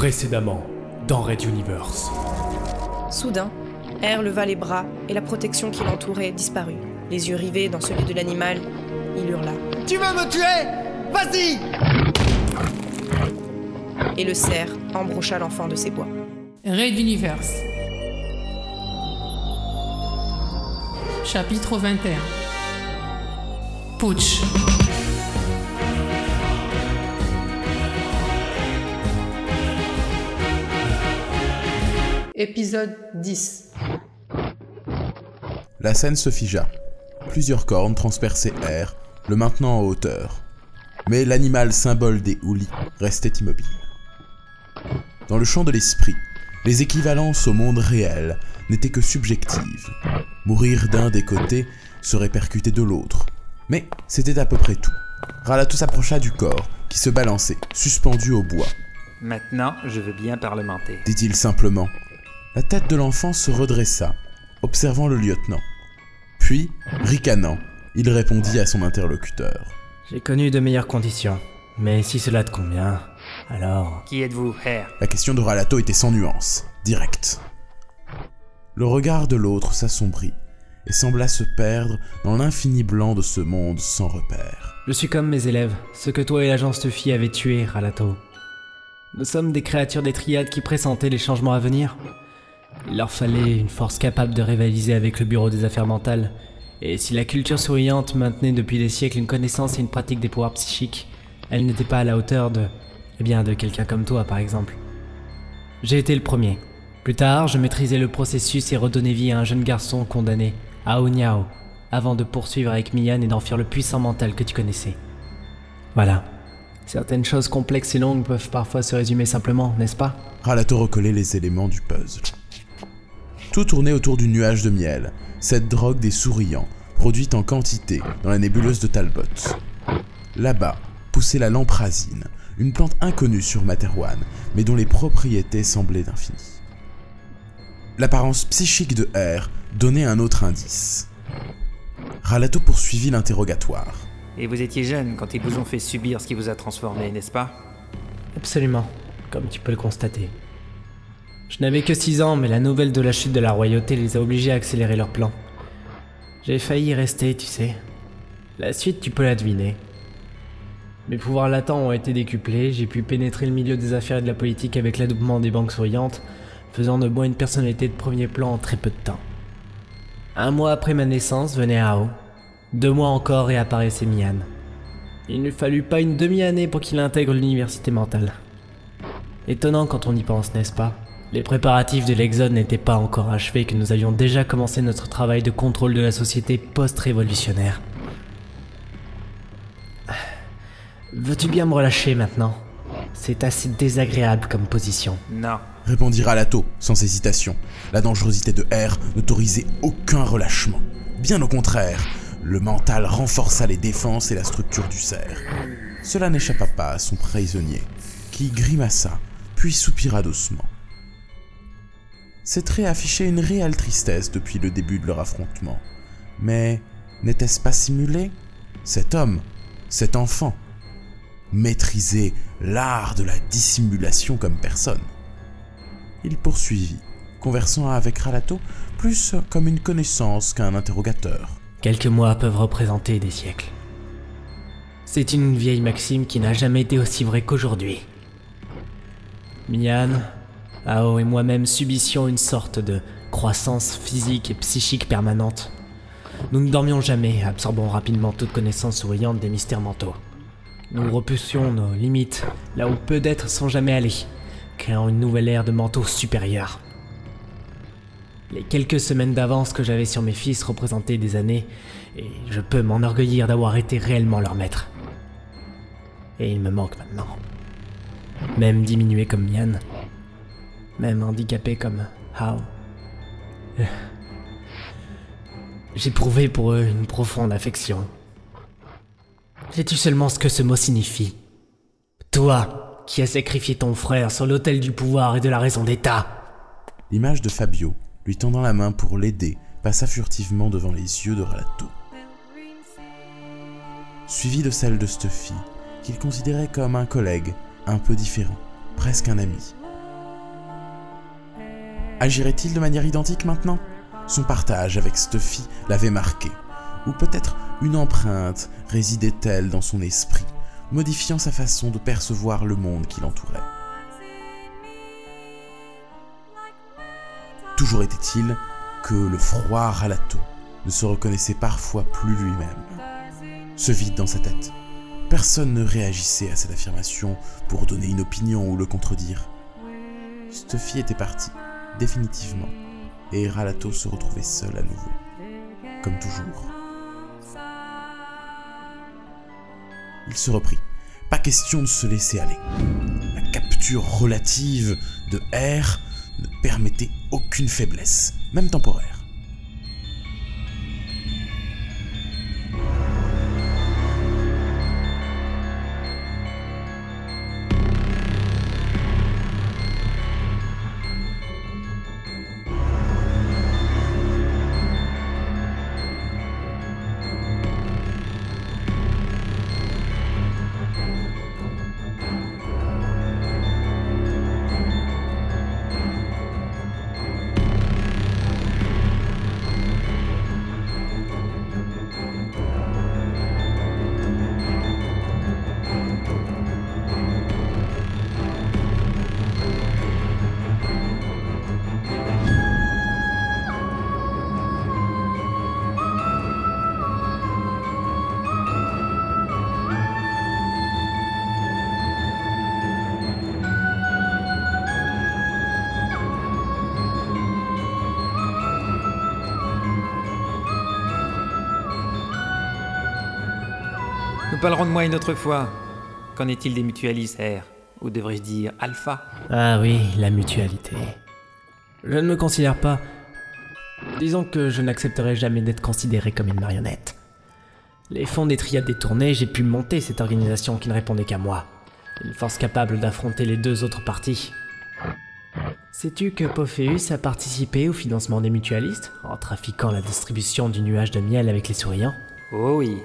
Précédemment, dans Red Universe. Soudain, R leva les bras et la protection qui l'entourait disparut. Les yeux rivés dans celui de l'animal, il hurla. Tu veux me tuer? Vas-y Et le cerf embrocha l'enfant de ses bois. Raid Universe. Chapitre 21. Putsch. Épisode 10. La scène se figea. Plusieurs cornes transperçaient air, le maintenant en hauteur. Mais l'animal symbole des houlis restait immobile. Dans le champ de l'esprit, les équivalences au monde réel n'étaient que subjectives. Mourir d'un des côtés se répercuter de l'autre. Mais c'était à peu près tout. Ralato s'approcha du corps, qui se balançait, suspendu au bois. Maintenant, je veux bien parlementer. dit-il simplement. La tête de l'enfant se redressa, observant le lieutenant. Puis, ricanant, il répondit à son interlocuteur. J'ai connu de meilleures conditions, mais si cela te convient, alors... Qui êtes-vous, Herr? La question de Ralato était sans nuance, directe. Le regard de l'autre s'assombrit et sembla se perdre dans l'infini blanc de ce monde sans repère. Je suis comme mes élèves, ceux que toi et l'agence de filles avaient tués, Ralato. Nous sommes des créatures des triades qui pressentaient les changements à venir. Il leur fallait une force capable de rivaliser avec le bureau des affaires mentales. Et si la culture souriante maintenait depuis des siècles une connaissance et une pratique des pouvoirs psychiques, elle n'était pas à la hauteur de... Eh bien, de quelqu'un comme toi, par exemple. J'ai été le premier. Plus tard, je maîtrisais le processus et redonnais vie à un jeune garçon condamné, à Onyao, avant de poursuivre avec Mian et d'en faire le puissant mental que tu connaissais. Voilà. Certaines choses complexes et longues peuvent parfois se résumer simplement, n'est-ce pas? Ralato recollait les éléments du puzzle. Tout tournait autour du nuage de miel, cette drogue des souriants, produite en quantité dans la nébuleuse de Talbot. Là-bas, poussait la lamprazine, une plante inconnue sur Materwan, mais dont les propriétés semblaient infinies. L'apparence psychique de R donnait un autre indice. Ralato poursuivit l'interrogatoire. Et vous étiez jeune quand ils vous ont fait subir ce qui vous a transformé, n'est-ce pas? Absolument, comme tu peux le constater. Je n'avais que 6 ans, mais la nouvelle de la chute de la royauté les a obligés à accélérer leur plan. J'ai failli y rester, tu sais. La suite, tu peux la deviner. Mes pouvoirs latents ont été décuplés, j'ai pu pénétrer le milieu des affaires et de la politique avec l'adoubement des banques souriantes, faisant de moi une personnalité de premier plan en très peu de temps. Un mois après ma naissance venait Ao. Deux mois encore et apparaissait Mian. Il ne fallut pas une demi-année pour qu'il intègre l'université mentale. Étonnant quand on y pense, n'est-ce pas? Les préparatifs de l'Exode n'étaient pas encore achevés que nous avions déjà commencé notre travail de contrôle de la société post-révolutionnaire. Veux-tu bien me relâcher maintenant? C'est assez désagréable comme position. Non. Répondit Ralato, sans hésitation. La dangerosité de R n'autorisait aucun relâchement. Bien au contraire, le mental renforça les défenses et la structure du cerf. Cela n'échappa pas à son prisonnier, qui grimaça, puis soupira doucement. Ses traits affichaient une réelle tristesse depuis le début de leur affrontement. Mais n'était-ce pas simulé? Cet homme, cet enfant, maîtrisait l'art de la dissimulation comme personne. Il poursuivit, conversant avec Ralato plus comme une connaissance qu'un interrogateur. Quelques mois peuvent représenter des siècles. C'est une vieille maxime qui n'a jamais été aussi vraie qu'aujourd'hui. Mian, Ao et moi-même subissions une sorte de croissance physique et psychique permanente. Nous ne dormions jamais, absorbant rapidement toute connaissance souriante des mystères mentaux. Nous repoussions nos limites, là où peu d'êtres sont jamais allés, créant une nouvelle ère de manteaux supérieurs. Les quelques semaines d'avance que j'avais sur mes fils représentaient des années, et je peux m'enorgueillir d'avoir été réellement leur maître. Et il me manque maintenant. Même diminué comme Mian, même handicapé comme. Euh, J'éprouvais pour eux une profonde affection. Sais-tu seulement ce que ce mot signifie? Toi, qui as sacrifié ton frère sur l'autel du pouvoir et de la raison d'État. L'image de Fabio, lui tendant la main pour l'aider, passa furtivement devant les yeux de Ralato. Suivie de celle de Stuffy, qu'il considérait comme un collègue, un peu différent, presque un ami. Agirait-il de manière identique maintenant? Son partage avec Stuffy l'avait marqué. Ou peut-être une empreinte résidait-elle dans son esprit, modifiant sa façon de percevoir le monde qui l'entourait. Toujours était-il que le froid Ralato ne se reconnaissait parfois plus lui-même. Ce vide dans sa tête. Personne ne réagissait à cette affirmation pour donner une opinion ou le contredire. Stuffy était parti, définitivement, et Ralato se retrouvait seul à nouveau, comme toujours. Il se reprit. Pas question de se laisser aller. La capture relative de R ne permettait aucune faiblesse, même temporaire. Parlerons de moi une autre fois. Qu'en est-il des mutualistes R Ou devrais-je dire Alpha? Ah oui, la mutualité. Je ne me considère pas... Disons que je n'accepterai jamais d'être considéré comme une marionnette. Les fonds des triades détournés, j'ai pu monter cette organisation qui ne répondait qu'à moi. Une force capable d'affronter les deux autres parties. Sais-tu que Pophéus a participé au financement des mutualistes? En trafiquant la distribution du nuage de miel avec les souriants? Oh oui.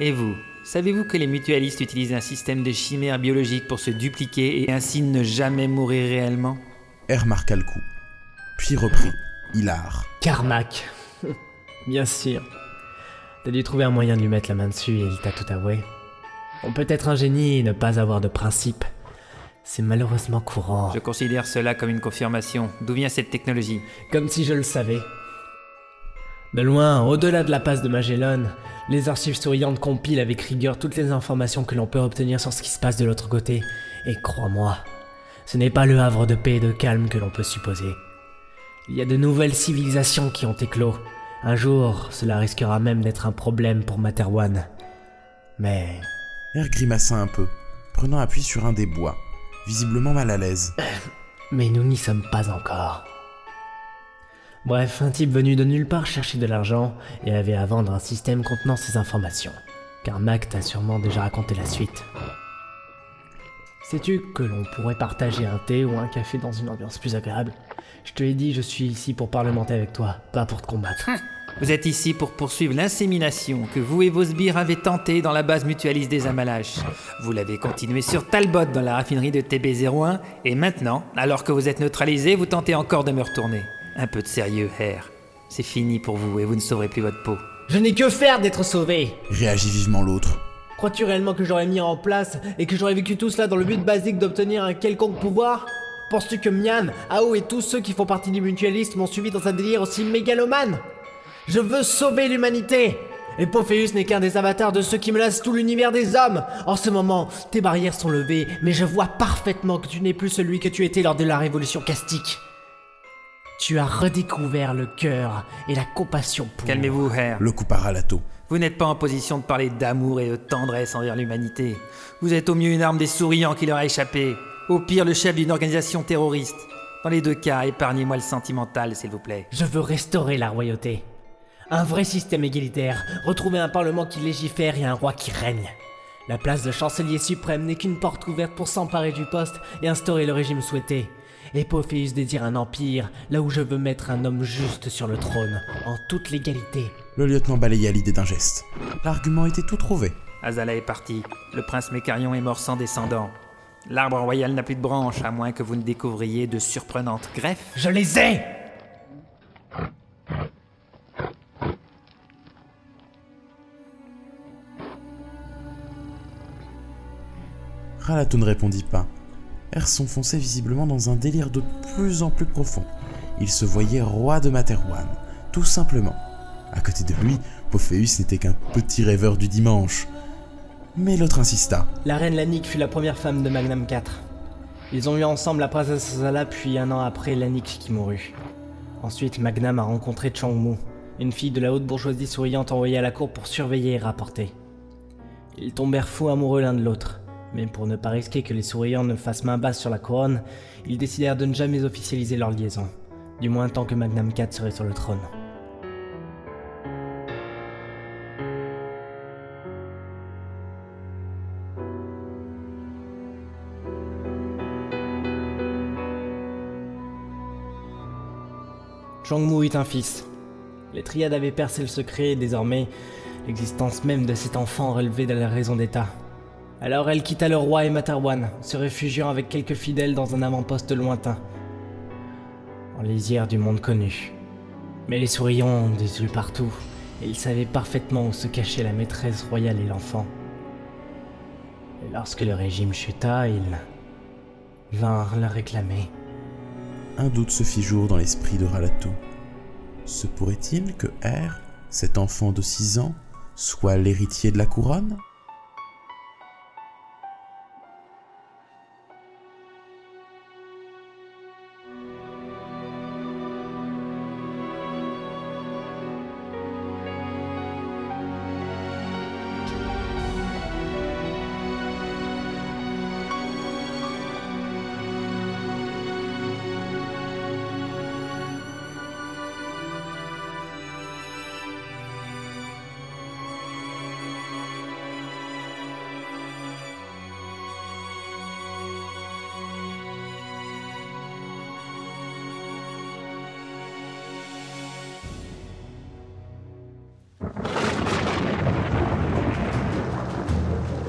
Et vous? Savez-vous que les mutualistes utilisent un système de chimères biologiques pour se dupliquer et ainsi ne jamais mourir réellement? R marqua le coup, puis reprit, hilar. Carmack Bien sûr. T'as dû trouver un moyen de lui mettre la main dessus et il t'a tout avoué. On peut être un génie et ne pas avoir de principe. C'est malheureusement courant. Je considère cela comme une confirmation. D'où vient cette technologie? Comme si je le savais. De loin, au-delà de la passe de Magellan, les archives souriantes compilent avec rigueur toutes les informations que l'on peut obtenir sur ce qui se passe de l'autre côté. Et crois-moi, ce n'est pas le havre de paix et de calme que l'on peut supposer. Il y a de nouvelles civilisations qui ont éclos. Un jour, cela risquera même d'être un problème pour Materwan. Mais R grimaça un peu, prenant appui sur un des bois, visiblement mal à l'aise. Mais nous n'y sommes pas encore. Bref, un type venu de nulle part cherchait de l'argent et avait à vendre un système contenant ces informations. Car Mac t'a sûrement déjà raconté la suite. Sais-tu que l'on pourrait partager un thé ou un café dans une ambiance plus agréable? Je te l'ai dit, je suis ici pour parlementer avec toi, pas pour te combattre. Vous êtes ici pour poursuivre l'insémination que vous et vos sbires avez tenté dans la base mutualiste des Amalaches. Vous l'avez continué sur Talbot dans la raffinerie de TB01, et maintenant, alors que vous êtes neutralisé, vous tentez encore de me retourner. Un peu de sérieux, Herr. C'est fini pour vous et vous ne sauverez plus votre peau. Je n'ai que faire d'être sauvé Réagit vivement l'autre. Crois-tu réellement que j'aurais mis en place et que j'aurais vécu tout cela dans le but basique d'obtenir un quelconque pouvoir? Penses-tu que Mian, Ao et tous ceux qui font partie du mutualiste m'ont suivi dans un délire aussi mégalomane? Je veux sauver l'humanité Et Pophéus n'est qu'un des avatars de ceux qui menacent tout l'univers des hommes En ce moment, tes barrières sont levées, mais je vois parfaitement que tu n'es plus celui que tu étais lors de la révolution castique. Tu as redécouvert le cœur et la compassion pour... Calmez-vous, Herr. Le coupa Ralato. Vous n'êtes pas en position de parler d'amour et de tendresse envers l'humanité. Vous êtes au mieux une arme des souriants qui leur a échappé. Au pire, le chef d'une organisation terroriste. Dans les deux cas, épargnez-moi le sentimental, s'il vous plaît. Je veux restaurer la royauté. Un vrai système égalitaire, retrouver un parlement qui légifère et un roi qui règne. La place de chancelier suprême n'est qu'une porte ouverte pour s'emparer du poste et instaurer le régime souhaité et désire un empire, là où je veux mettre un homme juste sur le trône, en toute légalité. Le lieutenant balaya l'idée d'un geste. L'argument était tout trouvé. Azala est parti. Le prince Mécarion est mort sans descendant. L'arbre royal n'a plus de branches, à moins que vous ne découvriez de surprenantes greffes. Je les ai Ralato ne répondit pas, R s'enfonçait visiblement dans un délire de plus en plus profond. Il se voyait roi de Materwan, tout simplement. À côté de lui, Pophéus n'était qu'un petit rêveur du dimanche. Mais l'autre insista. La reine Lanik fut la première femme de Magnum IV. Ils ont eu ensemble la princesse Azala, puis un an après Lanik qui mourut. Ensuite, Magnam a rencontré Changmu, une fille de la haute bourgeoisie souriante envoyée à la cour pour surveiller et rapporter. Ils tombèrent fous amoureux l'un de l'autre, mais pour ne pas risquer que les souriants ne fassent main basse sur la couronne, ils décidèrent de ne jamais officialiser leur liaison, du moins tant que Magnam IV serait sur le trône. Changmu eut un fils. Les triades avaient percé le secret et désormais, l'existence même de cet enfant relevait de la raison d'État. Alors elle quitta le roi et Matarwan, se réfugiant avec quelques fidèles dans un avant-poste lointain, en lisière du monde connu. Mais les souriants ont des partout, et ils savaient parfaitement où se cachait la maîtresse royale et l'enfant. Et lorsque le régime chuta, ils vinrent la réclamer. Un doute se fit jour dans l'esprit de Ralato. Se pourrait-il que R, cet enfant de 6 ans, soit l'héritier de la couronne?